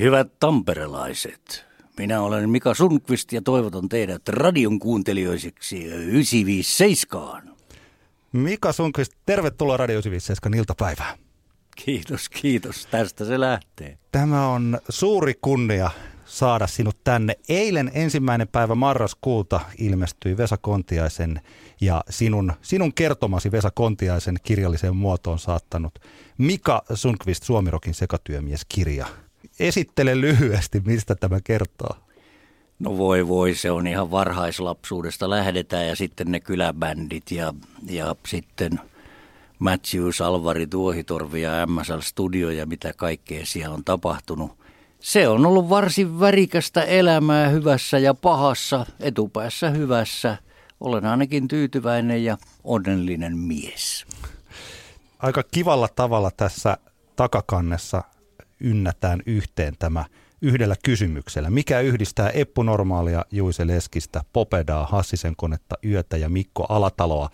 Hyvät tamperelaiset, minä olen Mika Sundqvist ja toivotan teidät radion kuuntelijoisiksi 957. Mika Sundqvist, tervetuloa Radio 957 iltapäivään. Kiitos, kiitos. Tästä se lähtee. Tämä on suuri kunnia saada sinut tänne. Eilen ensimmäinen päivä marraskuuta ilmestyi Vesa Kontiaisen ja sinun, sinun kertomasi Vesa Kontiaisen kirjalliseen muotoon saattanut Mika Sundqvist Suomirokin sekatyömies-kirja. Esittele lyhyesti, mistä tämä kertoo. No voi voi, se on ihan varhaislapsuudesta lähdetään ja sitten ne kyläbändit ja, ja sitten Matthews, Alvari, Tuohitorvi ja MSL Studio ja mitä kaikkea siellä on tapahtunut. Se on ollut varsin värikästä elämää hyvässä ja pahassa, etupäässä hyvässä. Olen ainakin tyytyväinen ja onnellinen mies. Aika kivalla tavalla tässä takakannessa ynnätään yhteen tämä yhdellä kysymyksellä. Mikä yhdistää Eppu Normaalia, Juise Leskistä, Popedaa, Hassisen konetta, Yötä ja Mikko Alataloa?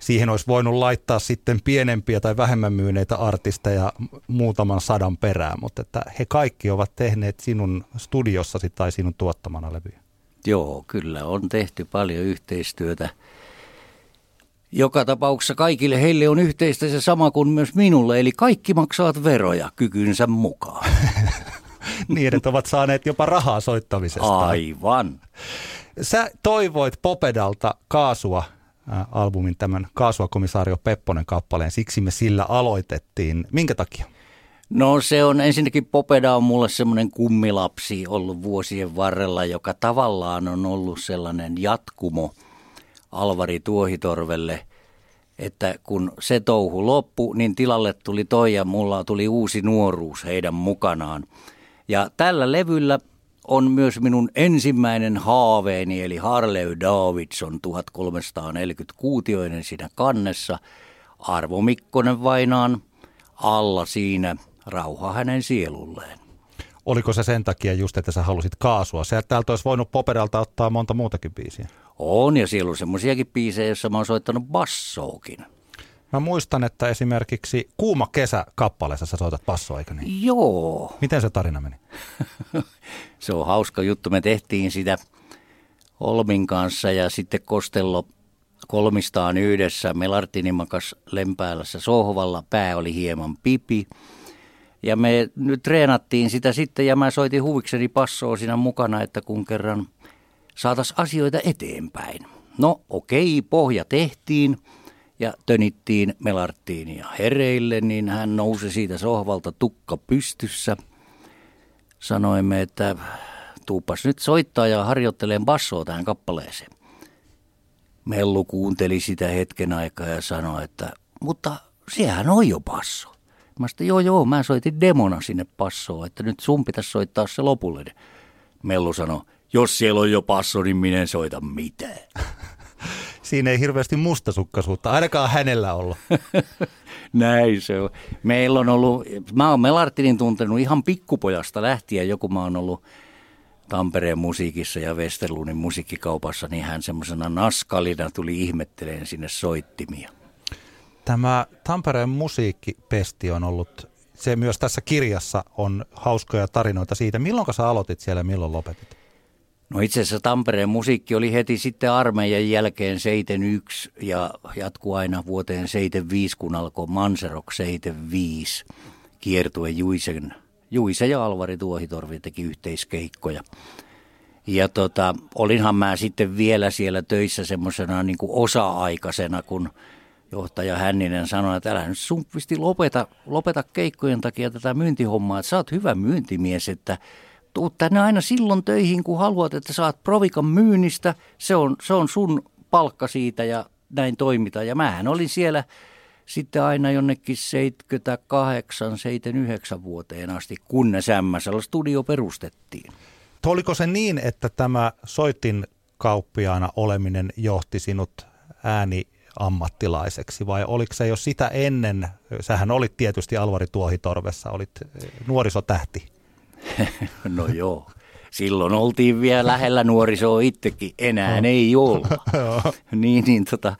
Siihen olisi voinut laittaa sitten pienempiä tai vähemmän myyneitä artisteja muutaman sadan perään, mutta että he kaikki ovat tehneet sinun studiossasi tai sinun tuottamana levyjä. Joo, kyllä on tehty paljon yhteistyötä. Joka tapauksessa kaikille heille on yhteistä se sama kuin myös minulle, eli kaikki maksavat veroja kykynsä mukaan. niin, että ovat saaneet jopa rahaa soittamisesta. Aivan. Sä toivoit Popedalta kaasua äh, albumin tämän Kaasua komisaario Pepponen kappaleen, siksi me sillä aloitettiin. Minkä takia? No se on ensinnäkin Popeda on mulle semmoinen kummilapsi ollut vuosien varrella, joka tavallaan on ollut sellainen jatkumo Alvari Tuohitorvelle, että kun se touhu loppu, niin tilalle tuli toi ja mulla tuli uusi nuoruus heidän mukanaan. Ja tällä levyllä on myös minun ensimmäinen haaveeni, eli Harley Davidson 1340-kuutioinen siinä kannessa. Arvo Mikkonen vainaan alla siinä, rauha hänen sielulleen. Oliko se sen takia just, että sä halusit kaasua? Sä täältä olisi voinut Popedalta ottaa monta muutakin biisiä. On, ja siellä on semmoisiakin biisejä, joissa mä oon soittanut bassookin. Mä muistan, että esimerkiksi Kuuma kesä kappaleessa sä soitat bassoa, eikö niin? Joo. Miten se tarina meni? se on hauska juttu. Me tehtiin sitä Olmin kanssa ja sitten Kostello kolmistaan yhdessä. Melartini makas lempäälässä sohvalla, pää oli hieman pipi. Ja me nyt treenattiin sitä sitten ja mä soitin huvikseni passoa siinä mukana, että kun kerran saatas asioita eteenpäin. No okei, pohja tehtiin ja tönittiin Melarttiinia hereille, niin hän nousi siitä sohvalta tukka pystyssä. Sanoimme, että tuupas nyt soittaa ja harjoittelee bassoa tähän kappaleeseen. Mellu kuunteli sitä hetken aikaa ja sanoi, että mutta sehän on jo basso. Mä sanoin, joo joo, mä soitin demona sinne passoon, että nyt sun pitäisi soittaa se lopullinen. Mellu sanoi, jos siellä on jo passo, niin minä en soita mitään. Siinä ei hirveästi mustasukkaisuutta, ainakaan hänellä ollut. Näin se on. Meillä on ollut, mä oon Melartinin tuntenut ihan pikkupojasta lähtien, joku mä oon ollut Tampereen musiikissa ja Westerlunin musiikkikaupassa, niin hän semmoisena naskalina tuli ihmetteleen sinne soittimia. Tämä Tampereen musiikkipesti on ollut, se myös tässä kirjassa on hauskoja tarinoita siitä. Milloin sä aloitit siellä ja milloin lopetit? No itse asiassa Tampereen musiikki oli heti sitten armeijan jälkeen 71 ja jatkuu aina vuoteen 75, kun alkoi Manserok 75 kiertue Juisen, Juise ja Alvari Tuohitorvi teki yhteiskeikkoja. Ja tota, olinhan mä sitten vielä siellä töissä semmoisena niin osa-aikaisena, kun johtaja Hänninen sanoi, että älä nyt sumpvisti lopeta, lopeta keikkojen takia tätä myyntihommaa, että sä oot hyvä myyntimies, että tuu tänne aina silloin töihin, kun haluat, että saat provikan myynnistä, se on, se on sun palkka siitä ja näin toimita. Ja mähän olin siellä sitten aina jonnekin 78, 79 vuoteen asti, kunnes MSL Studio perustettiin. Oliko se niin, että tämä soitin kauppiaana oleminen johti sinut ääni ammattilaiseksi vai oliko se jo sitä ennen, sähän olit tietysti Alvari Tuohitorvessa, olit nuorisotähti. no joo. Silloin oltiin vielä lähellä nuorisoa itsekin, enää ei olla. niin, niin tota,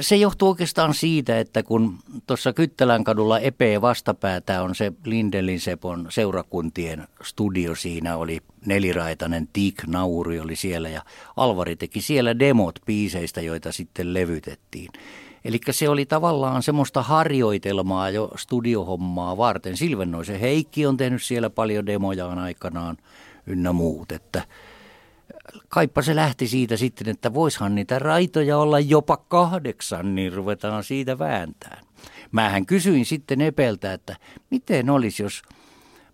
Se johtuu oikeastaan siitä, että kun tuossa Kyttälän kadulla Epe vastapäätä on se Lindelin Sepon seurakuntien studio. Siinä oli neliraitainen Tik Nauri oli siellä ja Alvari teki siellä demot biiseistä, joita sitten levytettiin. Eli se oli tavallaan semmoista harjoitelmaa jo studiohommaa varten. Silvennoisen Heikki on tehnyt siellä paljon demojaan aikanaan ynnä muut, että kaipa se lähti siitä sitten, että voishan niitä raitoja olla jopa kahdeksan, niin ruvetaan siitä vääntään. Mähän kysyin sitten Epeltä, että miten olisi, jos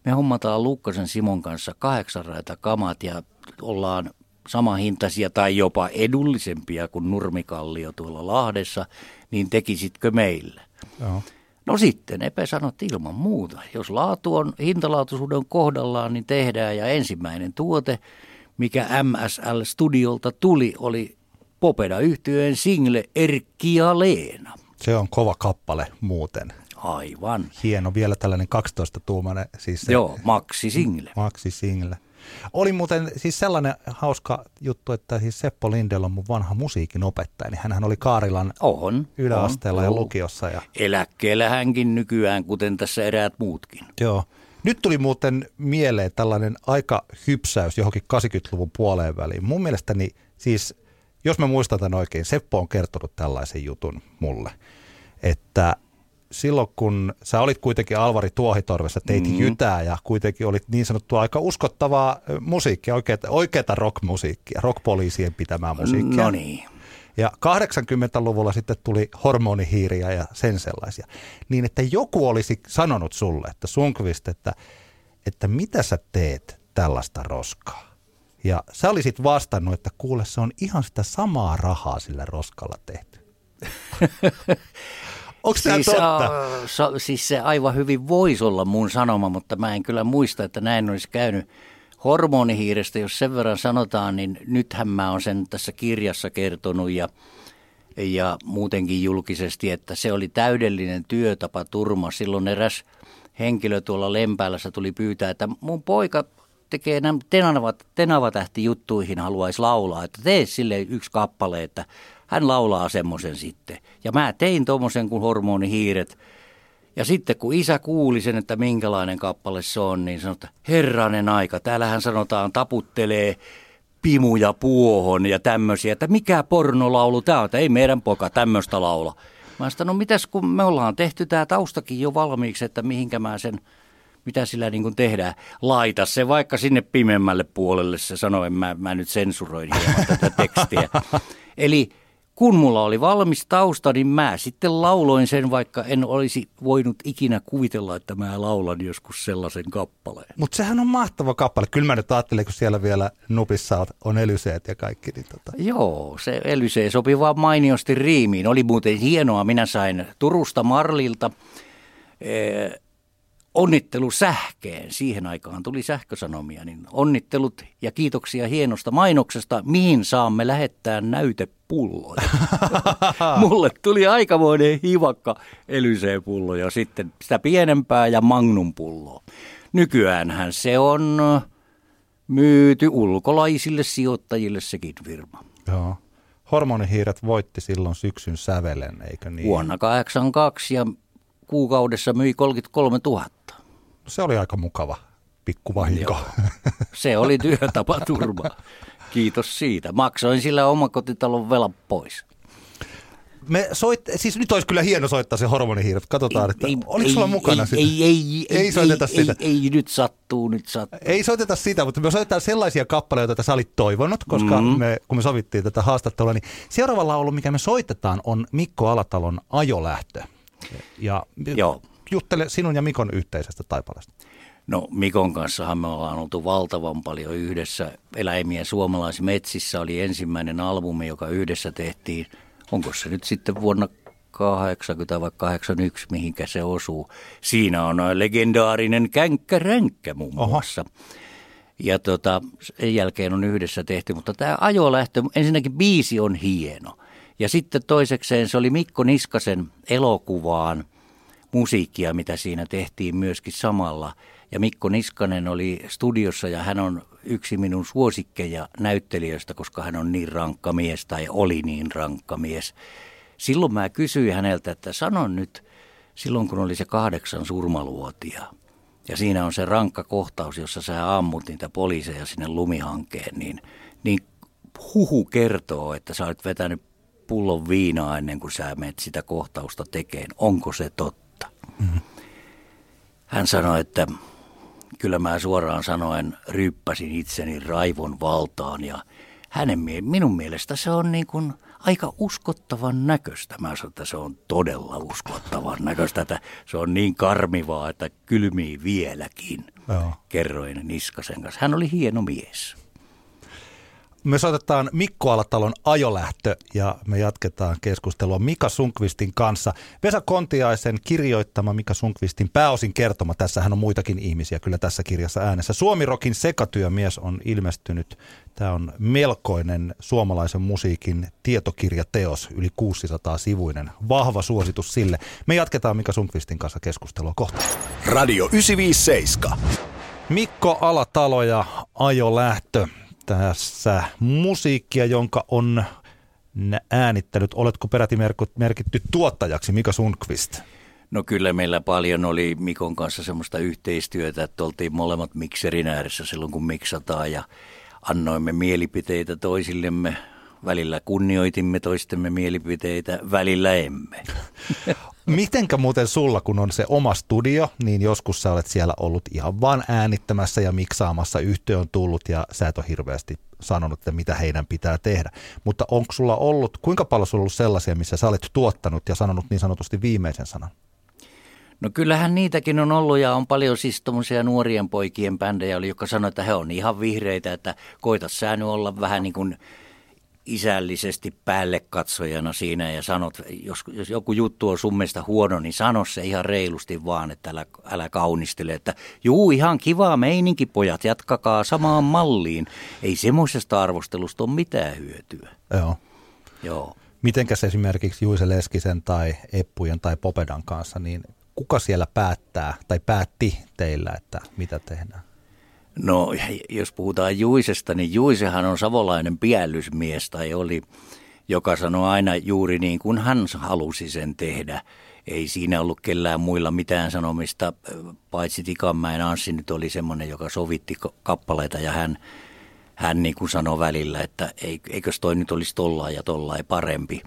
me hommataan Lukkasen Simon kanssa kahdeksan raita kamat ja ollaan sama hintaisia tai jopa edullisempia kuin Nurmikallio tuolla Lahdessa, niin tekisitkö meille? Joo. No sitten Epe sanoi, että ilman muuta. Jos laatu on, hintalaatuisuuden kohdallaan, niin tehdään. Ja ensimmäinen tuote, mikä MSL Studiolta tuli, oli popeda yhtyeen single Erkki ja Leena. Se on kova kappale muuten. Aivan. Hieno, vielä tällainen 12-tuumainen. Siis se, Joo, maxi single. Maxi single. Oli muuten siis sellainen hauska juttu, että siis Seppo Lindel on mun vanha musiikin opettaja, niin hänhän oli Kaarilan on, yläasteella on, ja lukiossa. Ja... Eläkkeellä hänkin nykyään, kuten tässä eräät muutkin. Joo. Nyt tuli muuten mieleen tällainen aika hypsäys johonkin 80-luvun puoleen väliin. Mun mielestäni siis, jos mä muistan oikein, Seppo on kertonut tällaisen jutun mulle, että silloin kun sä olit kuitenkin Alvari Tuohitorvessa, teit mm-hmm. jytää ja kuitenkin olit niin sanottua aika uskottavaa musiikkia, oikeata, oikeata rockmusiikkia, rockpoliisien pitämää musiikkia. No niin. Ja 80-luvulla sitten tuli hormonihiiriä ja sen sellaisia. Niin, että joku olisi sanonut sulle, että Sunkvist, että, että mitä sä teet tällaista roskaa? Ja sä olisit vastannut, että kuule, se on ihan sitä samaa rahaa sillä roskalla tehty. Onko siis, totta? Uh, so, siis se aivan hyvin voisi olla mun sanoma, mutta mä en kyllä muista, että näin olisi käynyt. Hormonihiirestä, jos sen verran sanotaan, niin nythän mä oon sen tässä kirjassa kertonut ja, ja muutenkin julkisesti, että se oli täydellinen työtapa turma. Silloin eräs henkilö tuolla Lempäälässä tuli pyytää, että mun poika tekee nämä tenavat, tenavatähti juttuihin haluaisi laulaa, että tee sille yksi kappale, että hän laulaa semmoisen sitten. Ja mä tein tuommoisen kuin hormonihiiret. Ja sitten kun isä kuuli sen, että minkälainen kappale se on, niin sanoi, että herranen aika, täällähän sanotaan taputtelee pimuja puohon ja tämmöisiä, että mikä pornolaulu tämä on, että ei meidän poika tämmöistä laula. Mä sanoin, no mitäs kun me ollaan tehty tämä taustakin jo valmiiksi, että mihinkä mä sen, mitä sillä niin kuin tehdään. Laita se vaikka sinne pimemmälle puolelle, se sanoi, mä, mä nyt sensuroin hieman tätä tekstiä. Eli kun mulla oli valmis tausta, niin mä sitten lauloin sen, vaikka en olisi voinut ikinä kuvitella, että mä laulan joskus sellaisen kappaleen. Mutta sehän on mahtava kappale. Kyllä mä nyt ajattelin, kun siellä vielä nupissa on elyseet ja kaikki. Niin tota. Joo, se elysee sopi vaan mainiosti riimiin. Oli muuten hienoa. Minä sain Turusta Marlilta eh, onnittelu sähkeen. Siihen aikaan tuli sähkösanomia, niin onnittelut ja kiitoksia hienosta mainoksesta, mihin saamme lähettää näytepulloja. Mulle tuli aikamoinen hivakka elysee-pullo ja sitten sitä pienempää ja magnum-pulloa. Nykyäänhän se on myyty ulkolaisille sijoittajille sekin firma. Joo. Hormonihiiret voitti silloin syksyn sävelen, eikö niin? Vuonna 82 ja kuukaudessa myi 33 000. Se oli aika mukava pikkuvahinko. Se oli työtapaturma. Kiitos siitä. Maksoin sillä omakotitalon velan pois. Me soit, siis nyt olisi kyllä hieno soittaa se hormonihiiret. Katsotaan, että ei, oliko ei, sulla mukana ei, sitä? Ei, ei, ei, ei soiteta ei, sitä. Ei, ei, nyt sattuu, nyt sattuu. Ei soiteta sitä, mutta me soitetaan sellaisia kappaleita, joita sä olit toivonut, koska mm-hmm. me, kun me sovittiin tätä haastattelua, niin seuraava laulu, mikä me soitetaan, on Mikko Alatalon Ajolähtö. Ja Joo. Juttele sinun ja Mikon yhteisestä taipaleesta. No Mikon kanssahan me ollaan oltu valtavan paljon yhdessä. Eläimiä suomalaismetsissä oli ensimmäinen albumi, joka yhdessä tehtiin. Onko se nyt sitten vuonna 80 vai 81, mihinkä se osuu. Siinä on legendaarinen Känkkä muun muassa. Oho. Ja tota, sen jälkeen on yhdessä tehty, mutta tämä ajolähtö, ensinnäkin biisi on hieno. Ja sitten toisekseen se oli Mikko Niskasen elokuvaan musiikkia, mitä siinä tehtiin myöskin samalla. Ja Mikko Niskanen oli studiossa ja hän on yksi minun suosikkeja näyttelijöistä, koska hän on niin rankka mies tai oli niin rankka mies. silloin mä kysyin häneltä, että sano nyt, silloin kun oli se kahdeksan surmaluotia, ja siinä on se rankka kohtaus, jossa sä ammut niitä poliiseja sinne lumihankeen, niin, niin huhu kertoo, että sä olet vetänyt pullon viinaa ennen kuin sä menet sitä kohtausta tekemään. Onko se totta? Hän sanoi, että kyllä mä suoraan sanoen ryppäsin itseni raivon valtaan ja hänen, minun mielestä se on niin kuin aika uskottavan näköistä. Mä sanoin, että se on todella uskottavan näköistä, että se on niin karmivaa, että kylmii vieläkin, Joo. kerroin Niskasen kanssa. Hän oli hieno mies. Me soitetaan Mikko Alatalon ajolähtö ja me jatketaan keskustelua Mika Sunkvistin kanssa. Vesa Kontiaisen kirjoittama Mika Sunkvistin pääosin kertoma. Tässähän on muitakin ihmisiä kyllä tässä kirjassa äänessä. Suomirokin sekatyömies on ilmestynyt. Tämä on melkoinen suomalaisen musiikin tietokirjateos, yli 600 sivuinen. Vahva suositus sille. Me jatketaan Mika Sunkvistin kanssa keskustelua kohta. Radio 957. Mikko Alatalo ja ajolähtö tässä musiikkia, jonka on äänittänyt. Oletko peräti merkitty tuottajaksi Mika Sundqvist? No kyllä meillä paljon oli Mikon kanssa semmoista yhteistyötä, että oltiin molemmat mikserin ääressä silloin kun miksataan ja annoimme mielipiteitä toisillemme. Välillä kunnioitimme toistemme mielipiteitä, välillä emme. Mitenkä muuten sulla, kun on se oma studio, niin joskus sä olet siellä ollut ihan vaan äänittämässä ja miksaamassa, yhtiö on tullut ja sä et ole hirveästi sanonut, että mitä heidän pitää tehdä. Mutta onko sulla ollut, kuinka paljon sulla ollut sellaisia, missä sä olet tuottanut ja sanonut niin sanotusti viimeisen sanan? No kyllähän niitäkin on ollut ja on paljon siis tuommoisia nuorien poikien bändejä, jotka sanoi, että he on ihan vihreitä, että koita sä nyt olla vähän niin kuin isällisesti päälle katsojana siinä ja sanot, jos, jos joku juttu on sun mielestä huono, niin sano se ihan reilusti vaan, että älä, älä kaunistele, että juu ihan kiva meininki pojat, jatkakaa samaan malliin. Ei semmoisesta arvostelusta ole mitään hyötyä. Joo. Joo. Mitenkäs esimerkiksi Juise Leskisen tai Eppujen tai Popedan kanssa, niin kuka siellä päättää tai päätti teillä, että mitä tehdään? No jos puhutaan Juisesta, niin Juisehan on savolainen piellysmies tai oli, joka sanoi aina juuri niin kuin hän halusi sen tehdä. Ei siinä ollut kellään muilla mitään sanomista, paitsi Tikanmäen Anssi nyt oli semmoinen, joka sovitti kappaleita ja hän, hän niin kuin sanoi välillä, että eikös toi nyt olisi tollain ja tollain parempi.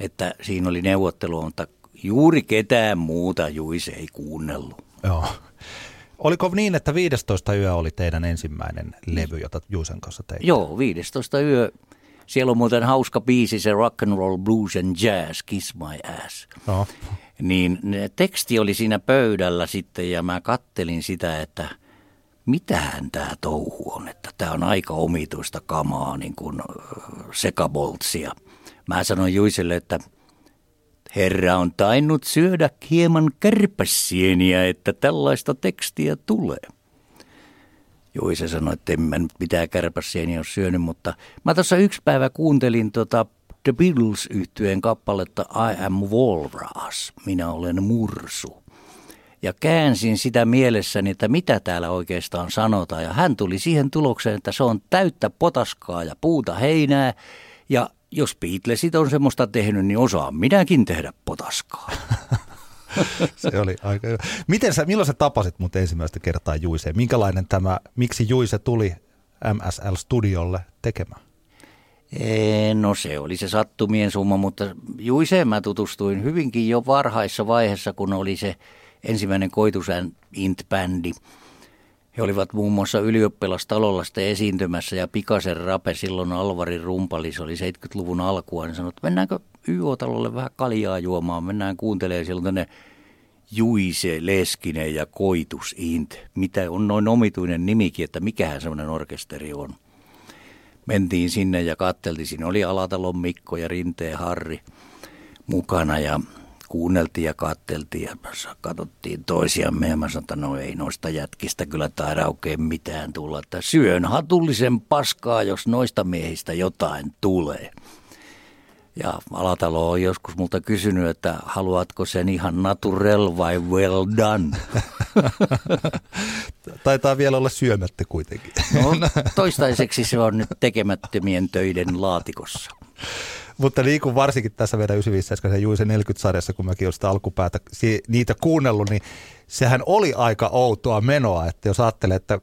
Että siinä oli neuvottelu, mutta juuri ketään muuta Juise ei kuunnellut. Joo. Oliko niin, että 15 yö oli teidän ensimmäinen levy, jota Juusen kanssa teitte? Joo, 15 yö. Siellä on muuten hauska biisi, se rock and roll, blues and jazz, Kiss My Ass. No. Niin teksti oli siinä pöydällä sitten ja mä kattelin sitä, että mitähän tämä touhu on, että tämä on aika omituista kamaa, niin kuin sekaboltsia. Mä sanoin Juiselle, että – Herra on tainnut syödä hieman kärpäsieniä, että tällaista tekstiä tulee. Juise sanoi, että en mä nyt mitään kärpäsieniä ole syönyt, mutta mä tuossa yksi päivä kuuntelin tota The beatles yhtyeen kappaletta I am Walrus, minä olen mursu. Ja käänsin sitä mielessäni, että mitä täällä oikeastaan sanotaan. Ja hän tuli siihen tulokseen, että se on täyttä potaskaa ja puuta heinää. Ja jos Beatlesit on semmoista tehnyt, niin osaan minäkin tehdä potaskaa. se oli aika hyvä. Miten sä, milloin sä tapasit mut ensimmäistä kertaa Juiseen? Minkälainen tämä, miksi Juise tuli MSL-studiolle tekemään? No se oli se sattumien summa, mutta Juiseen mä tutustuin hyvinkin jo varhaissa vaiheessa, kun oli se ensimmäinen koitusään Int-bändi – he olivat muun muassa ylioppilastalolla sitten esiintymässä ja Pikasen Rape silloin Alvari Rumpali, se oli 70-luvun alkua, niin sanoi, että mennäänkö YO-talolle vähän kaljaa juomaan, mennään kuuntelemaan silloin tänne Juise, Leskinen ja Koitus Int. Mitä on noin omituinen nimikin, että mikähän semmoinen orkesteri on. Mentiin sinne ja katteltiin, siinä oli Alatalon Mikko ja Rinteen Harri mukana ja kuunneltiin ja katteltiin ja katsottiin toisiamme ja mä sanoin, että no ei noista jätkistä kyllä taida oikein mitään tulla. Että syön hatullisen paskaa, jos noista miehistä jotain tulee. Ja Alatalo on joskus multa kysynyt, että haluatko sen ihan naturel vai well done? Taitaa vielä olla syömättä kuitenkin. No, toistaiseksi se on nyt tekemättömien töiden laatikossa. Mutta niin kuin varsinkin tässä meidän 957 Juise 40-sarjassa, kun mäkin olen sitä alkupäätä niitä kuunnellut, niin sehän oli aika outoa menoa, että jos ajattelee, että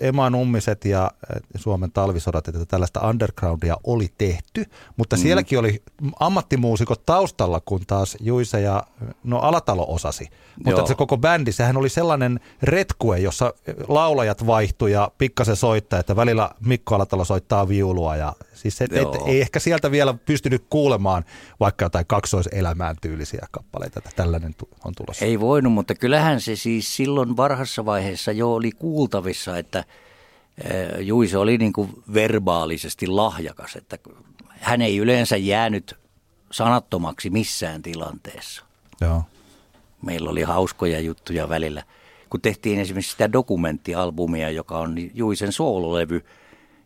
Ema Nummiset ja Suomen talvisodat, että tällaista undergroundia oli tehty, mutta mm. sielläkin oli ammattimuusikot taustalla, kun taas Juise ja no Alatalo osasi. Mutta se koko bändi, sehän oli sellainen retkue, jossa laulajat vaihtui ja pikkasen soittaa, että välillä Mikko Alatalo soittaa viulua ja siis et, et, ei ehkä sieltä vielä pystynyt kuulemaan vaikka jotain kaksoiselämään tyylisiä kappaleita, että tällainen on tulossa. Ei voinut, mutta kyllähän se siis silloin varhassa vaiheessa jo oli kuultavissa, että eh, Juise oli niin kuin verbaalisesti lahjakas, että hän ei yleensä jäänyt sanattomaksi missään tilanteessa. Joo. Meillä oli hauskoja juttuja välillä. Kun tehtiin esimerkiksi sitä dokumenttialbumia, joka on Juisen soololevy,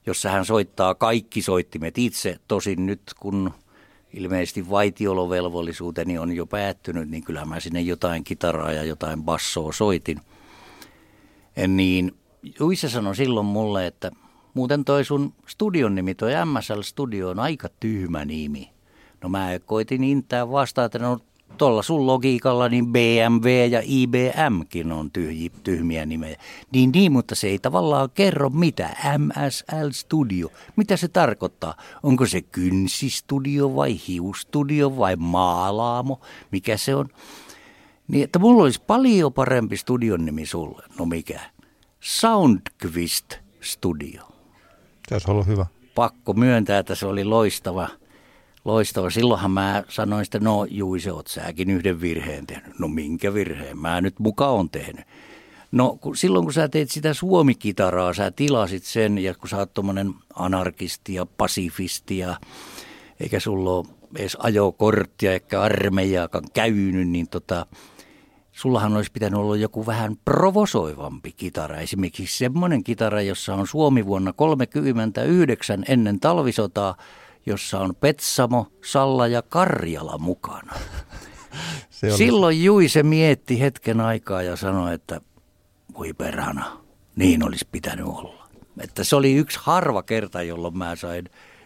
jossa hän soittaa kaikki soittimet itse. Tosin nyt kun ilmeisesti vaitiolovelvollisuuteni on jo päättynyt, niin kyllä mä sinne jotain kitaraa ja jotain bassoa soitin. Niin Juise sanoi silloin mulle, että muuten toi sun studion nimi, toi MSL Studio on aika tyhmä nimi. No mä koitin intää vastaan, että no tuolla sun logiikalla niin BMW ja IBMkin on tyhji, tyhmiä nimejä. Niin niin, mutta se ei tavallaan kerro mitä. MSL Studio. Mitä se tarkoittaa? Onko se kynsistudio vai hiustudio vai maalaamo? Mikä se on? Niin, että mulla olisi paljon parempi studion nimi sulle. No mikä? Soundquist Studio. Se olisi ollut hyvä. Pakko myöntää, että se oli loistava – loistava. Silloinhan mä sanoin että no Juise, oot säkin yhden virheen tehnyt. No minkä virheen? Mä nyt muka on tehnyt. No kun, silloin kun sä teet sitä suomikitaraa, sä tilasit sen ja kun sä oot tommonen anarkisti ja pasifisti ja eikä sulla ole edes ajokorttia eikä armeijaakaan käynyt, niin tota, sullahan olisi pitänyt olla joku vähän provosoivampi kitara. Esimerkiksi semmoinen kitara, jossa on Suomi vuonna 1939 ennen talvisotaa – jossa on Petsamo, Salla ja Karjala mukana. Se oli... Silloin Juise mietti hetken aikaa ja sanoi, että voi perhana, niin olisi pitänyt olla. Että se oli yksi harva kerta, jolloin mä sain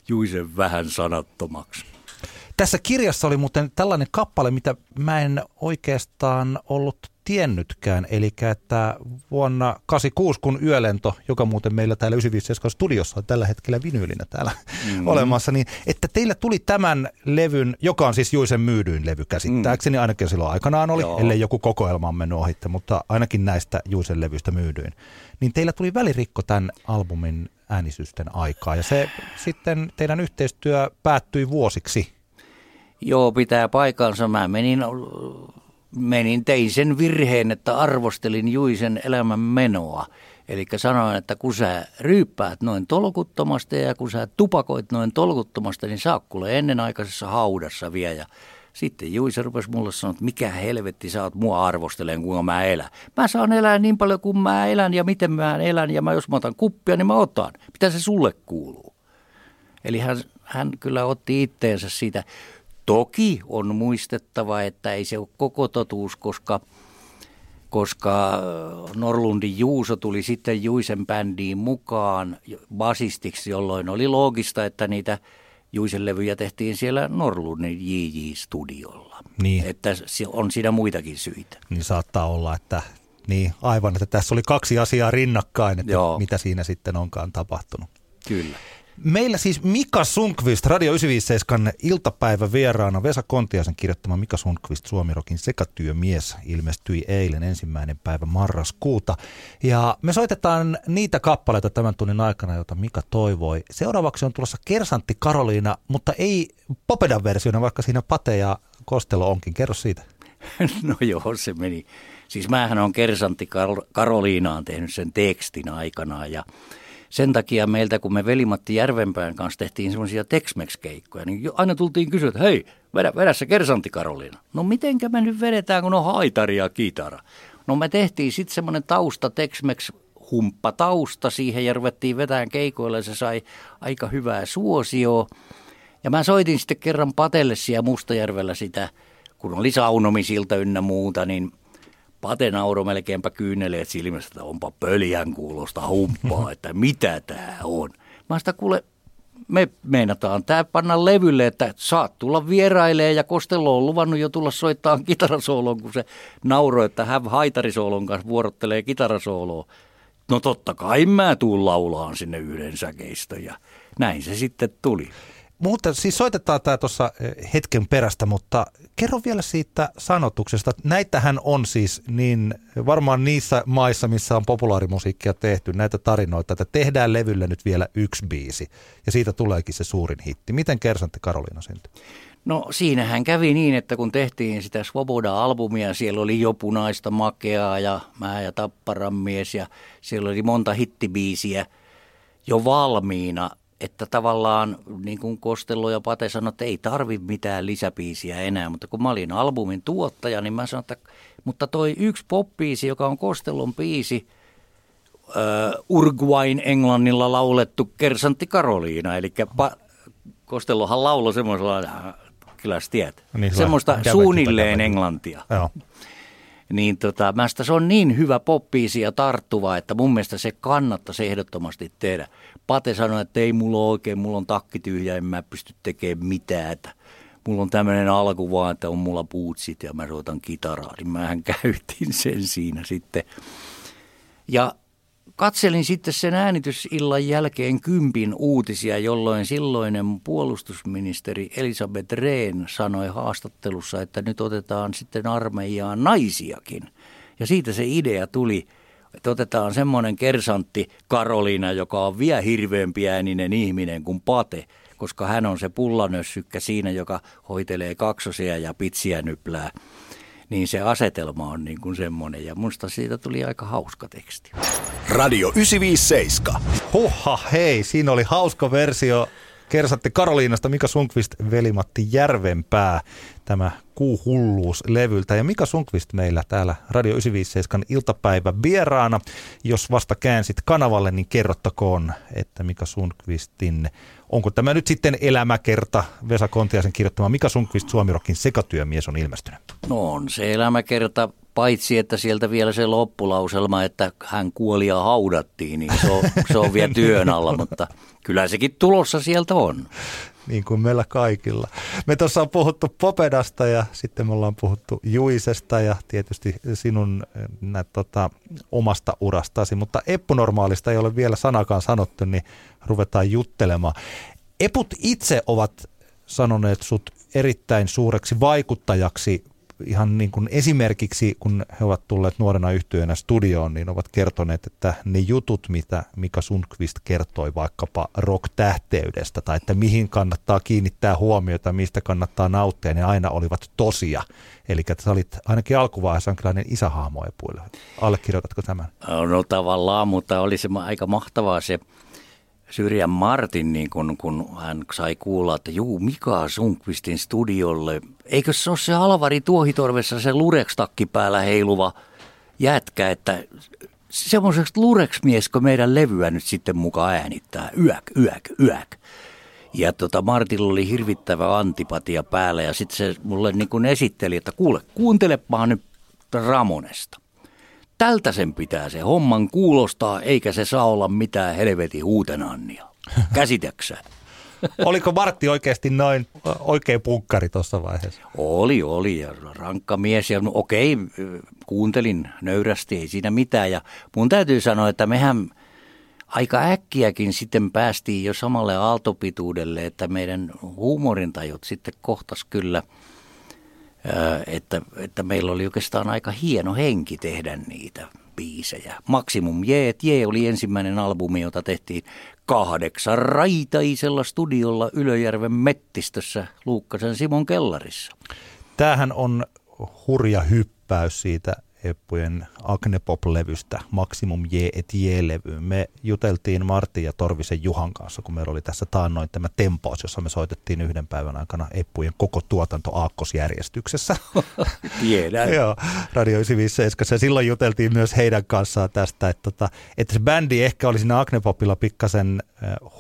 Juisen vähän sanattomaksi. Tässä kirjassa oli muuten tällainen kappale, mitä mä en oikeastaan ollut tiennytkään, eli että vuonna 86, kun Yölento, joka muuten meillä täällä 957 studiossa on tällä hetkellä vinyylinä täällä mm. olemassa, niin että teillä tuli tämän levyn, joka on siis Juisen myydyin levy käsittääkseni, mm. ainakin silloin aikanaan oli, Joo. ellei joku kokoelma on mennyt ohitte, mutta ainakin näistä Juisen levyistä myydyin. Niin teillä tuli välirikko tämän albumin äänisysten aikaa ja se sitten teidän yhteistyö päättyi vuosiksi. Joo, pitää paikansa. Mä menin menin, tein sen virheen, että arvostelin Juisen elämän menoa. Eli sanoin, että kun sä ryyppäät noin tolkuttomasta ja kun sä tupakoit noin tolkuttomasta, niin sä kuule ennenaikaisessa haudassa vielä. Ja sitten Juise rupesi mulle sanoa, että mikä helvetti sä oot mua arvostelen, kuinka mä elän. Mä saan elää niin paljon kuin mä elän ja miten mä elän ja mä, jos mä otan kuppia, niin mä otan. Mitä se sulle kuuluu? Eli hän, hän kyllä otti itteensä siitä Toki on muistettava, että ei se ole koko totuus, koska, koska Norlundin Juuso tuli sitten Juisen bändiin mukaan basistiksi, jolloin oli loogista, että niitä Juisen levyjä tehtiin siellä Norlundin JJ-studiolla. Niin. Että on siinä muitakin syitä. Niin saattaa olla, että niin, aivan, että tässä oli kaksi asiaa rinnakkain, että Joo. mitä siinä sitten onkaan tapahtunut. Kyllä. Meillä siis Mika Sunkvist, Radio 957 iltapäivä vieraana. Vesa Kontiasen kirjoittama Mika Sunkvist, Suomirokin sekatyömies, ilmestyi eilen ensimmäinen päivä marraskuuta. Ja me soitetaan niitä kappaleita tämän tunnin aikana, joita Mika toivoi. Seuraavaksi on tulossa Kersantti Karoliina, mutta ei Popedan versiona, vaikka siinä Pate ja Kostelo onkin. Kerro siitä. No joo, se meni. Siis mähän on Kersantti Karoliinaan tehnyt sen tekstin aikanaan ja sen takia meiltä, kun me Velimatti Järvenpään kanssa tehtiin semmoisia Tex-Mex-keikkoja, niin aina tultiin kysyä, että hei, vedä, vedä se kersantti Karoliina. No mitenkä me nyt vedetään, kun on haitari ja kitara? No me tehtiin sitten semmoinen tausta Tex-Mex humppa tausta siihen ja ruvettiin vetämään keikoille. Se sai aika hyvää suosioa. Ja mä soitin sitten kerran Patelle siellä Mustajärvellä sitä, kun oli saunomisilta ynnä muuta, niin – Pate nauro melkeinpä kyyneleet silmästä, että onpa pöljän kuulosta humppaa, että mitä tämä on. Mä sitä kuule, me meinataan tämä panna levylle, että saat tulla vierailee ja Kostello on luvannut jo tulla soittaa kitarasooloon, kun se nauroi, että hän haitarisoolon kanssa vuorottelee kitarasooloa. No totta kai mä tuun laulaan sinne yhden säkeistä ja näin se sitten tuli. Mutta siis soitetaan tämä tuossa eh, hetken perästä, mutta kerro vielä siitä sanotuksesta. Näitähän on siis niin varmaan niissä maissa, missä on populaarimusiikkia tehty, näitä tarinoita, että tehdään levylle nyt vielä yksi biisi ja siitä tuleekin se suurin hitti. Miten Kersantti Karoliina syntyi? No siinähän kävi niin, että kun tehtiin sitä Svoboda-albumia, siellä oli jo punaista makeaa ja mä ja Tapparan mies ja siellä oli monta hittibiisiä jo valmiina – että tavallaan niin kuin Kostello ja Pate sanoi, että ei tarvi mitään lisäpiisiä enää, mutta kun mä olin albumin tuottaja, niin mä sanoin, että mutta toi yksi poppiisi, joka on Kostellon biisi, uh, Uruguain englannilla laulettu Kersantti Karoliina, eli pa- Kostellohan lauloi semmoisella, kyllä tiedät, niin, semmoista suunnilleen englantia. Joo niin tota, mästä se on niin hyvä poppiisi ja tarttuva, että mun mielestä se kannattaisi ehdottomasti tehdä. Pate sanoi, että ei mulla ole oikein, mulla on takki tyhjä, en mä pysty tekemään mitään, että mulla on tämmöinen alku vaan, että on mulla puutsit ja mä soitan kitaraa, niin mähän käytin sen siinä sitten. Ja katselin sitten sen äänitysillan jälkeen kympin uutisia, jolloin silloinen puolustusministeri Elisabeth Rehn sanoi haastattelussa, että nyt otetaan sitten armeijaan naisiakin. Ja siitä se idea tuli, että otetaan semmoinen kersantti Karoliina, joka on vielä hirveämpi ääninen ihminen kuin Pate, koska hän on se pullanössykkä siinä, joka hoitelee kaksosia ja pitsiä nyplää niin se asetelma on niin kuin semmoinen. Ja musta siitä tuli aika hauska teksti. Radio 957. Huhha, hei, siinä oli hauska versio Kersatti Karoliinasta Mika Sunkvist velimatti Järvenpää tämä Kuuhulluus-levyltä. Ja Mika Sunkvist meillä täällä Radio 957 iltapäivä vieraana. Jos vasta käänsit kanavalle, niin kerrottakoon, että Mika Sunkvistin, onko tämä nyt sitten elämäkerta Vesa Kontiaisen kirjoittama Mika Sunkvist Suomirokin sekatyömies on ilmestynyt? No on se elämäkerta, paitsi että sieltä vielä se loppulauselma, että hän kuoli ja haudattiin, niin se on, se on vielä työn alla, mutta kyllä sekin tulossa sieltä on niin kuin meillä kaikilla. Me tuossa on puhuttu Popedasta ja sitten me ollaan puhuttu Juisesta ja tietysti sinun nä, tota, omasta urastasi, mutta Eppunormaalista ei ole vielä sanakaan sanottu, niin ruvetaan juttelemaan. Eput itse ovat sanoneet sut erittäin suureksi vaikuttajaksi ihan niin kuin esimerkiksi, kun he ovat tulleet nuorena yhtyönä studioon, niin ovat kertoneet, että ne jutut, mitä Mika Sundqvist kertoi vaikkapa rock-tähteydestä tai että mihin kannattaa kiinnittää huomiota, mistä kannattaa nauttia, ne aina olivat tosia. Eli sä olit ainakin alkuvaiheessa jonkinlainen isähahmo. Allekirjoitatko tämän? No tavallaan, mutta oli se aika mahtavaa se Syrjän Martin, niin kun, kun hän sai kuulla, että juu, Mika Sunkvistin studiolle. Eikö se ole se Alvari Tuohitorvessa se Lurex-takki päällä heiluva jätkä, että semmoiseksi kun meidän levyä nyt sitten mukaan äänittää, yäk, yäk, yäk. Ja tota, Martilla oli hirvittävä antipatia päällä ja sitten se mulle niin kuin esitteli, että kuule, kuuntelepa nyt Ramonesta. Tältä sen pitää se homman kuulostaa, eikä se saa olla mitään helvetin huutenannia. Käsitäksä? Oliko Martti oikeasti noin oikein punkkari tuossa vaiheessa? Oli, oli. Ja rankka mies. Ja no, okei, kuuntelin nöyrästi, ei siinä mitään. Ja mun täytyy sanoa, että mehän aika äkkiäkin sitten päästiin jo samalle aaltopituudelle, että meidän huumorintajut sitten kohtas kyllä – että, että meillä oli oikeastaan aika hieno henki tehdä niitä biisejä. Maximum Jeet Jee oli ensimmäinen albumi, jota tehtiin kahdeksan raitaisella studiolla Ylöjärven mettistössä Luukkasen Simon kellarissa. Tämähän on hurja hyppäys siitä Eppujen Agnepop-levystä Maximum J et J-levyyn. Me juteltiin Martin ja Torvisen Juhan kanssa, kun meillä oli tässä taannoin tämä Tempos, jossa me soitettiin yhden päivän aikana Eppujen koko tuotanto aakkosjärjestyksessä. Tiedän. Joo, Radio 957. Ja silloin juteltiin myös heidän kanssaan tästä, että, että, että se bändi ehkä oli siinä Agnepopilla pikkasen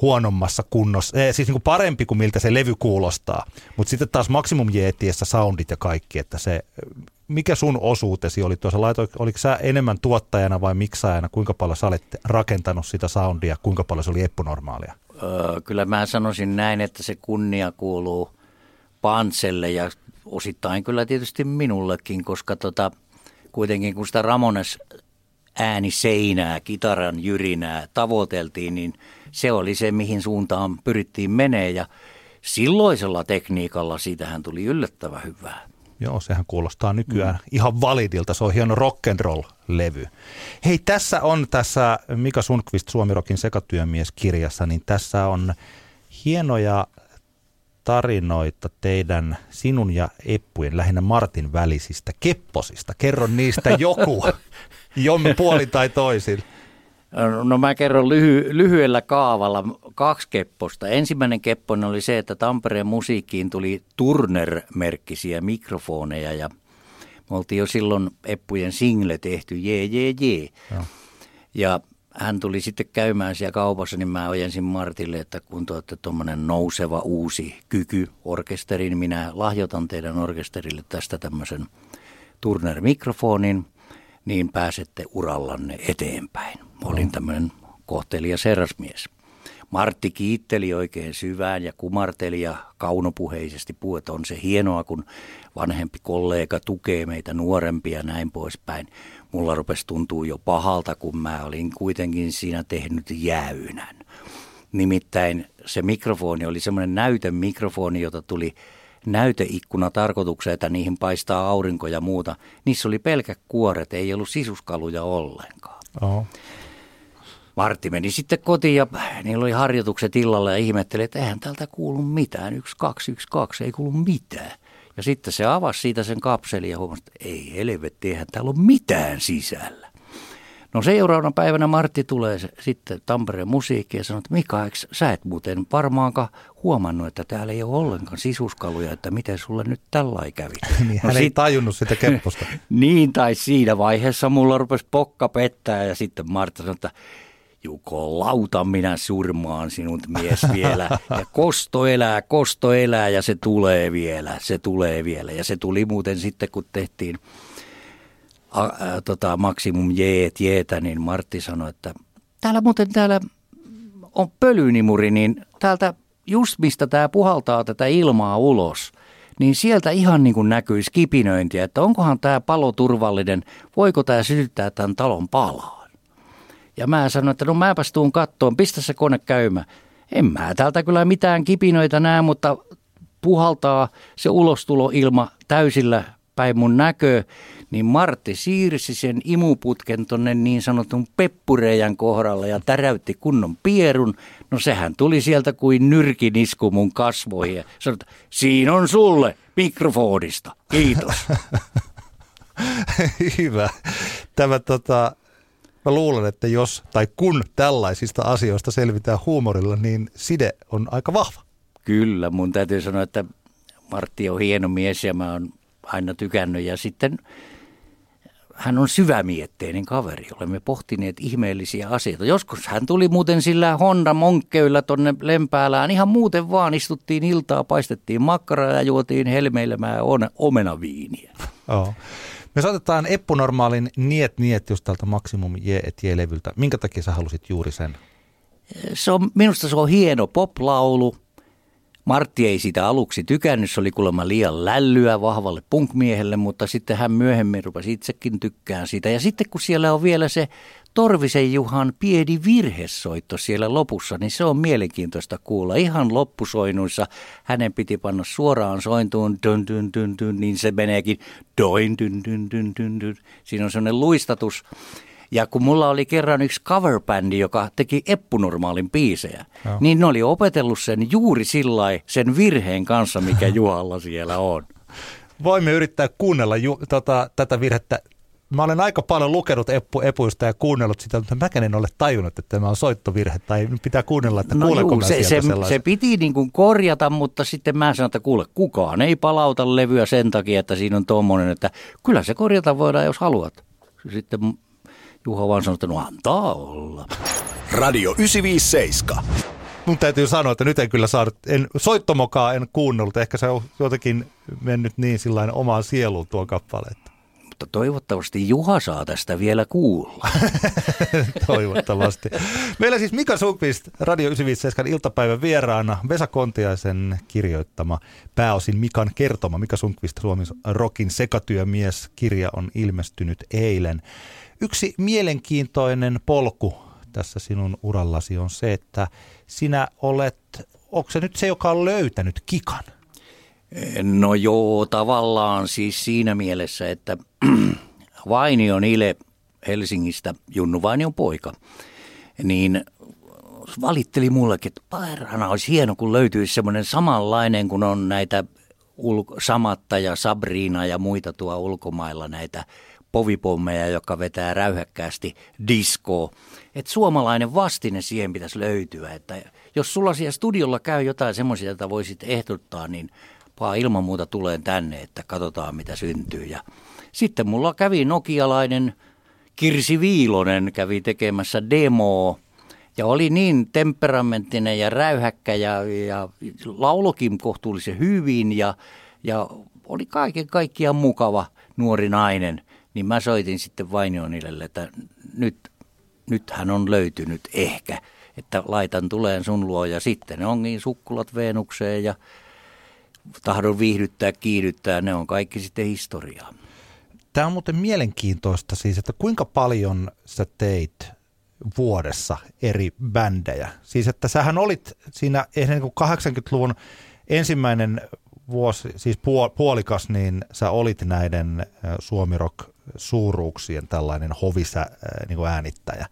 huonommassa kunnossa, siis niin kuin parempi kuin miltä se levy kuulostaa. Mutta sitten taas Maximum Jetiessä soundit ja kaikki, että se mikä sun osuutesi oli tuossa? Laito, oliko sä enemmän tuottajana vai miksaajana? Kuinka paljon sä olet rakentanut sitä soundia? Kuinka paljon se oli eppunormaalia? Öö, kyllä mä sanoisin näin, että se kunnia kuuluu Pantselle ja osittain kyllä tietysti minullekin, koska tota, kuitenkin kun sitä Ramones ääni seinää, kitaran jyrinää tavoiteltiin, niin se oli se, mihin suuntaan pyrittiin menee ja silloisella tekniikalla siitähän tuli yllättävän hyvää. Joo, sehän kuulostaa nykyään mm. ihan validilta. Se on hieno rock'n'roll-levy. Hei, tässä on tässä Mika Sundqvist Suomirokin sekatyömies-kirjassa, niin tässä on hienoja tarinoita teidän, sinun ja Eppujen, lähinnä Martin välisistä kepposista. Kerro niistä joku, jommin puoli tai toisin. No mä kerron lyhy- lyhyellä kaavalla kaksi kepposta. Ensimmäinen kepponen oli se, että Tampereen musiikkiin tuli Turner-merkkisiä mikrofoneja ja me oltiin jo silloin Eppujen single tehty, jee, jee, jee. Ja. ja hän tuli sitten käymään siellä kaupassa, niin mä ojensin Martille, että kun te olette tuommoinen nouseva uusi kyky orkesteri, niin minä lahjoitan teidän orkesterille tästä tämmöisen Turner-mikrofonin, niin pääsette urallanne eteenpäin. Mä olin tämmöinen kohtelias herrasmies. Martti kiitteli oikein syvään ja kumarteli ja kaunopuheisesti puhui, että on se hienoa, kun vanhempi kollega tukee meitä nuorempia ja näin poispäin. Mulla rupesi tuntuu jo pahalta, kun mä olin kuitenkin siinä tehnyt jäynän. Nimittäin se mikrofoni oli semmoinen näytemikrofoni, jota tuli näyteikkuna tarkoitukseen, että niihin paistaa aurinko ja muuta. Niissä oli pelkä kuoret, ei ollut sisuskaluja ollenkaan. Oho. Martti meni sitten kotiin ja niillä oli harjoitukset illalla ja ihmetteli, että eihän täältä kuulu mitään. Yksi, kaksi, yksi, kaksi, ei kuulu mitään. Ja sitten se avasi siitä sen kapselin ja huomasi, että ei helvetti, eihän täällä ole mitään sisällä. No seuraavana päivänä Martti tulee sitten Tampereen musiikki ja sanoo, että Mika, eikö sä et muuten varmaankaan huomannut, että täällä ei ole ollenkaan sisuskaluja, että miten sulle nyt tällä kävi. niin, no hän sit, ei tajunnut sitä kepposta. niin, tai siinä vaiheessa mulla rupesi pokka pettää ja sitten Martti sanoi, että Juko, lauta minä surmaan sinut mies vielä. Ja kosto elää, kosto elää ja se tulee vielä, se tulee vielä. Ja se tuli muuten sitten, kun tehtiin a, a, tota, maksimum jeet, jeetä, niin Martti sanoi, että täällä muuten täällä on pölynimuri, niin täältä just mistä tämä puhaltaa tätä ilmaa ulos, niin sieltä ihan niin kuin näkyisi kipinöintiä, että onkohan tämä palo turvallinen, voiko tämä sytyttää tämän talon palaa. Ja mä sanoin, että no mäpäs tuun kattoon, pistä se kone käymään. En mä täältä kyllä mitään kipinöitä näe, mutta puhaltaa se ulostuloilma täysillä päin mun näkö, niin Martti siirsi sen imuputken tonne niin sanotun peppureijän kohdalle ja täräytti kunnon pierun. No sehän tuli sieltä kuin nyrkinisku mun kasvoihin ja sanoi, että siinä on sulle mikrofonista. Kiitos. Hyvä. Tämä tota, mä luulen, että jos tai kun tällaisista asioista selvitään huumorilla, niin side on aika vahva. Kyllä, mun täytyy sanoa, että Martti on hieno mies ja mä oon aina tykännyt. Ja sitten hän on syvämietteinen kaveri. Olemme pohtineet ihmeellisiä asioita. Joskus hän tuli muuten sillä Honda Monkkeillä tonne Lempäälään. Ihan muuten vaan istuttiin iltaa, paistettiin makkaraa ja juotiin helmeilemään omenaviiniä. Oh. Me saatetaan Eppu Normaalin Niet Niet just tältä Maximum Je et Je-levyltä. Minkä takia sä halusit juuri sen? Se on, minusta se on hieno poplaulu. Martti ei sitä aluksi tykännyt, se oli kuulemma liian lällyä vahvalle punkmiehelle, mutta sitten hän myöhemmin rupesi itsekin tykkään sitä. Ja sitten kun siellä on vielä se Torvisen Juhan pieni virhesoitto siellä lopussa, niin se on mielenkiintoista kuulla. Ihan loppusoinnuissa hänen piti panna suoraan sointuun, dun, dun, dun, dun, niin se meneekin doin, dun, dun, dun, dun, dun. Siinä on sellainen luistatus. Ja kun mulla oli kerran yksi coverbändi, joka teki eppunormaalin biisejä, no. niin ne oli opetellut sen juuri sillä sen virheen kanssa, mikä Juhalla siellä on. Voimme yrittää kuunnella ju, tota, tätä virhettä mä olen aika paljon lukenut Eppu, Epuista ja kuunnellut sitä, mutta mäkään en ole tajunnut, että tämä on soittovirhe, tai pitää kuunnella, että no juu, se, se, se piti niin kuin korjata, mutta sitten mä sanoin, että kuule, kukaan ei palauta levyä sen takia, että siinä on tuommoinen, että kyllä se korjata voidaan, jos haluat. Sitten Juha vaan sanoi, että no antaa olla. Radio 957. Mun täytyy sanoa, että nyt en kyllä saanut, en, soittomokaa en kuunnellut, ehkä se on jotenkin mennyt niin sillain omaan sieluun tuo kappale. Että Mutta toivottavasti Juha saa tästä vielä kuulla. toivottavasti. Meillä siis Mika Sukvist, Radio 957 iltapäivän vieraana, Vesa Kontiaisen kirjoittama, pääosin Mikan kertoma. Mika Sukvist, Suomen rokin sekatyömies, kirja on ilmestynyt eilen. Yksi mielenkiintoinen polku tässä sinun urallasi on se, että sinä olet, onko se nyt se, joka on löytänyt kikan? No joo, tavallaan siis siinä mielessä, että Vainion Ile Helsingistä, Junnu Vainion poika, niin valitteli mullekin, että pairana olisi hieno, kun löytyisi semmoinen samanlainen, kun on näitä ulko- Samatta ja Sabrina ja muita tuo ulkomailla näitä povipommeja, joka vetää räyhäkkäästi diskoa. Että suomalainen vastine siihen pitäisi löytyä. Että jos sulla siellä studiolla käy jotain semmoisia, joita voisit ehdottaa, niin vaan ilman muuta tulee tänne, että katsotaan mitä syntyy. Ja sitten mulla kävi nokialainen Kirsi Viilonen kävi tekemässä demoa ja oli niin temperamenttinen ja räyhäkkä ja, ja laulokin kohtuullisen hyvin ja, ja oli kaiken kaikkiaan mukava nuori nainen. Niin mä soitin sitten Vainionille, että nyt, nyt hän on löytynyt ehkä, että laitan tuleen sun luo ja sitten ne onkin sukkulat Veenukseen ja tahdon viihdyttää, kiihdyttää, ne on kaikki sitten historiaa. Tämä on muuten mielenkiintoista siis, että kuinka paljon sä teit vuodessa eri bändejä. Siis että sähän olit siinä ennen kuin 80-luvun ensimmäinen vuosi, siis puolikas, niin sä olit näiden suomirok suuruuksien tällainen hovisä niin kuin äänittäjä.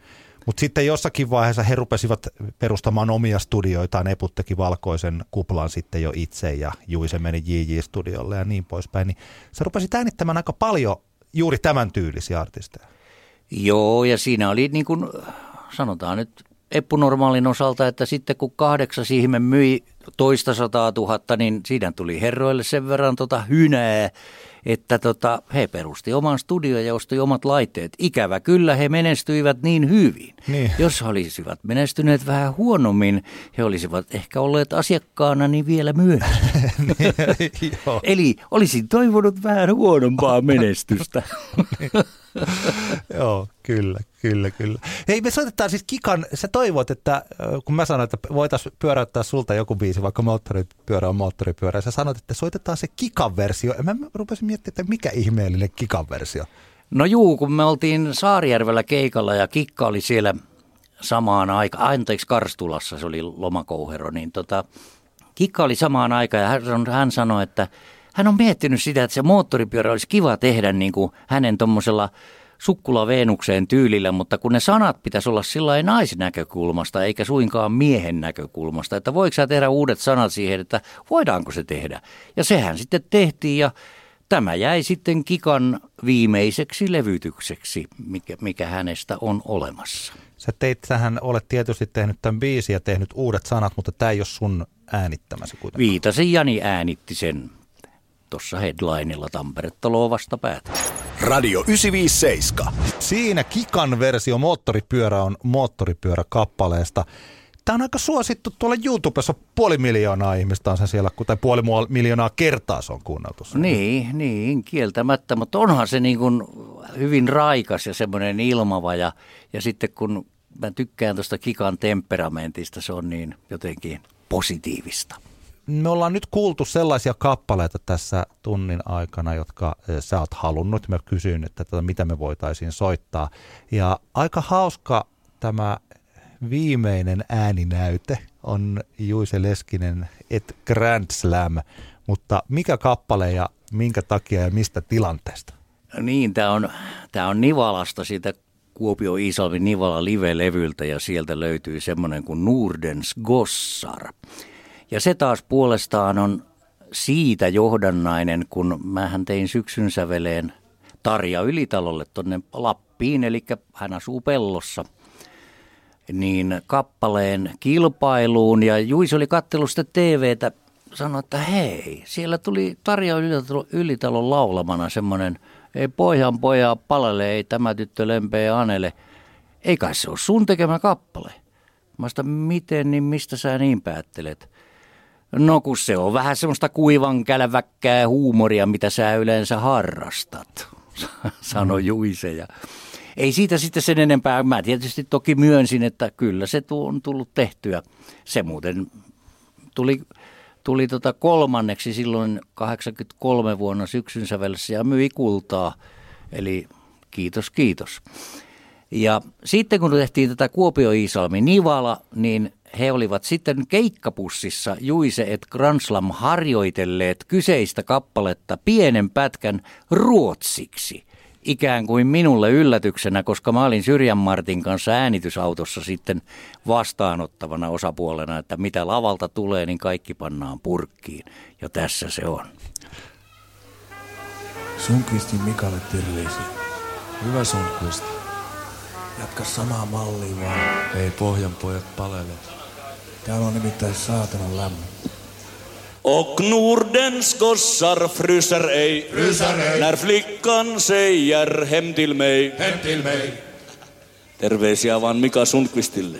Mutta sitten jossakin vaiheessa he rupesivat perustamaan omia studioitaan. Eput teki valkoisen kuplan sitten jo itse ja Juise meni JJ-studiolle ja niin poispäin. Niin sä rupesit äänittämään aika paljon juuri tämän tyylisiä artisteja. Joo, ja siinä oli niin kuin, sanotaan nyt Eppu Normaalin osalta, että sitten kun kahdeksas ihme myi toista sataa tuhatta, niin siinä tuli herroille sen verran tota hynää, että tota, he perusti oman studion ja osti omat laitteet. Ikävä kyllä he menestyivät niin hyvin. Niin. Jos olisivat menestyneet vähän huonommin, he olisivat ehkä olleet asiakkaana niin vielä myöhemmin. niin, Eli olisin toivonut vähän huonompaa menestystä. Joo, kyllä, kyllä, kyllä. Hei, me soitetaan siis Kikan, sä toivot, että kun mä sanoin, että voitaisiin pyöräyttää sulta joku biisi, vaikka moottoripyörä on moottoripyörä, sä sanoit, että soitetaan se Kikan versio. Ja mä rupesin miettimään, että mikä ihmeellinen Kikan versio. No juu, kun me oltiin Saarijärvellä keikalla ja Kikka oli siellä samaan aikaan, anteeksi Karstulassa, se oli lomakouhero, niin tota, Kikka oli samaan aikaan ja hän, sanoi, että hän on miettinyt sitä, että se moottoripyörä olisi kiva tehdä niin kuin hänen tuommoisella sukkula Veenukseen tyylillä, mutta kun ne sanat pitäisi olla sillä naisnäkökulmasta eikä suinkaan miehen näkökulmasta, että voiko sä tehdä uudet sanat siihen, että voidaanko se tehdä. Ja sehän sitten tehtiin ja tämä jäi sitten Kikan viimeiseksi levytykseksi, mikä, mikä hänestä on olemassa. Sä teit, sähän olet tietysti tehnyt tämän biisin ja tehnyt uudet sanat, mutta tämä ei ole sun äänittämäsi kuitenkaan. Viitasen Jani äänitti sen tuossa headlineilla Tampere-taloa vastapäätä. Radio 957. Siinä Kikan versio Moottoripyörä on Moottoripyörä-kappaleesta. Tämä on aika suosittu tuolla YouTubessa. Puoli miljoonaa ihmistä on se siellä, tai puoli miljoonaa kertaa se on kuunneltu. Niin, niin, kieltämättä, mutta onhan se niin kuin hyvin raikas ja semmoinen ilmava. Ja, ja sitten kun mä tykkään tuosta Kikan temperamentista, se on niin jotenkin positiivista me ollaan nyt kuultu sellaisia kappaleita tässä tunnin aikana, jotka eh, sä oot halunnut. Mä kysyin, että tätä, mitä me voitaisiin soittaa. Ja aika hauska tämä viimeinen ääninäyte on Juise Leskinen et Grand Slam, mutta mikä kappale ja minkä takia ja mistä tilanteesta? Niin, tämä on, tää on Nivalasta siitä Kuopio Iisalmin Nivala live-levyltä ja sieltä löytyy semmoinen kuin Nordens Gossar. Ja se taas puolestaan on siitä johdannainen, kun mähän tein syksyn säveleen Tarja Ylitalolle tuonne Lappiin, eli hän asuu pellossa, niin kappaleen kilpailuun. Ja Juisi oli kattellut sitä TVtä, sanoi, että hei, siellä tuli Tarja Ylitalo, Ylitalon laulamana semmoinen, ei pojan pojaa palele, ei tämä tyttö lempeä anele. Ei kai se ole sun tekemä kappale. Mä sitä, miten, niin mistä sä niin päättelet? No kun se on vähän semmoista kuivan kälväkkää huumoria, mitä sä yleensä harrastat. sanoi mm. Juise. Ja ei siitä sitten sen enempää. Mä tietysti toki myönsin, että kyllä se on tullut tehtyä. Se muuten tuli, tuli tota kolmanneksi silloin 83 vuonna syksyn sävellessä ja myi kultaa. Eli kiitos, kiitos. Ja sitten kun tehtiin tätä Kuopio-Iisalmi Nivala, niin he olivat sitten keikkapussissa Juise et Granslam harjoitelleet kyseistä kappaletta pienen pätkän ruotsiksi. Ikään kuin minulle yllätyksenä, koska mä olin Syrjän Martin kanssa äänitysautossa sitten vastaanottavana osapuolena, että mitä lavalta tulee, niin kaikki pannaan purkkiin. Ja tässä se on. Sunkvistin Mikalle terveisiä. Hyvä Sunkvist. Jatka samaa mallia vaan. Ei pohjan pojat palele. Täällä on nimittäin saatanan lämmin. Och Nordens gossar fryser ej, Fryser ej. när flickan säger hem till mig. Hem till mig. Terveisiä vaan Mika Sundqvistille.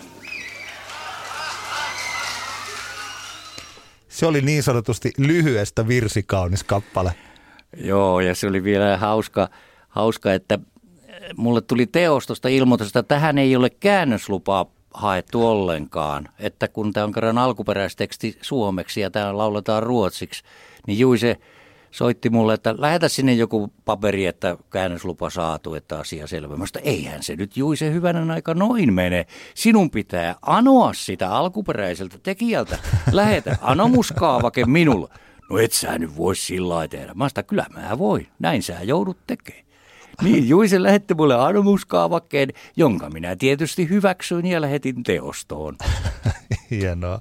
Se oli niin sanotusti lyhyestä virsikaunis kappale. Joo, ja se oli vielä hauska, hauska että mulle tuli teostosta ilmoitus, että tähän ei ole käännöslupaa haettu ollenkaan. Että kun tämä on kerran alkuperäisteksti suomeksi ja tämä lauletaan ruotsiksi, niin Juise soitti mulle, että lähetä sinne joku paperi, että käännöslupa saatu, että asia selvä. Mä eihän se nyt Juise hyvänä aika noin mene. Sinun pitää anoa sitä alkuperäiseltä tekijältä. Lähetä anomuskaavake minulle. No et sä nyt voi sillä tehdä. Mä sanoin, kyllä mä voin. Näin sä joudut tekemään. Niin, Juise lähetti mulle anomuskaavakkeen, jonka minä tietysti hyväksyin ja lähetin teostoon. Hienoa.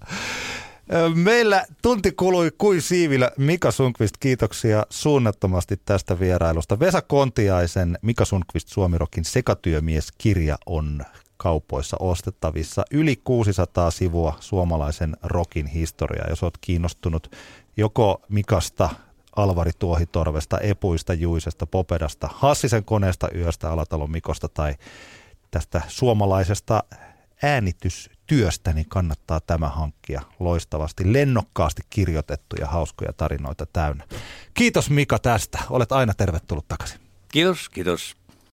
Meillä tunti kului kuin siivillä. Mika Sunkvist, kiitoksia suunnattomasti tästä vierailusta. Vesa Kontiaisen Mika Sunkvist Suomirokin sekatyömies-kirja on kaupoissa ostettavissa. Yli 600 sivua suomalaisen rokin historiaa, jos olet kiinnostunut joko Mikasta, Alvari Tuohitorvesta, Epuista, Juisesta, Popedasta, Hassisen koneesta, Yöstä, Alatalon Mikosta tai tästä suomalaisesta äänitystyöstä, niin kannattaa tämä hankkia loistavasti, lennokkaasti kirjoitettuja hauskoja tarinoita täynnä. Kiitos Mika tästä. Olet aina tervetullut takaisin. Kiitos, kiitos.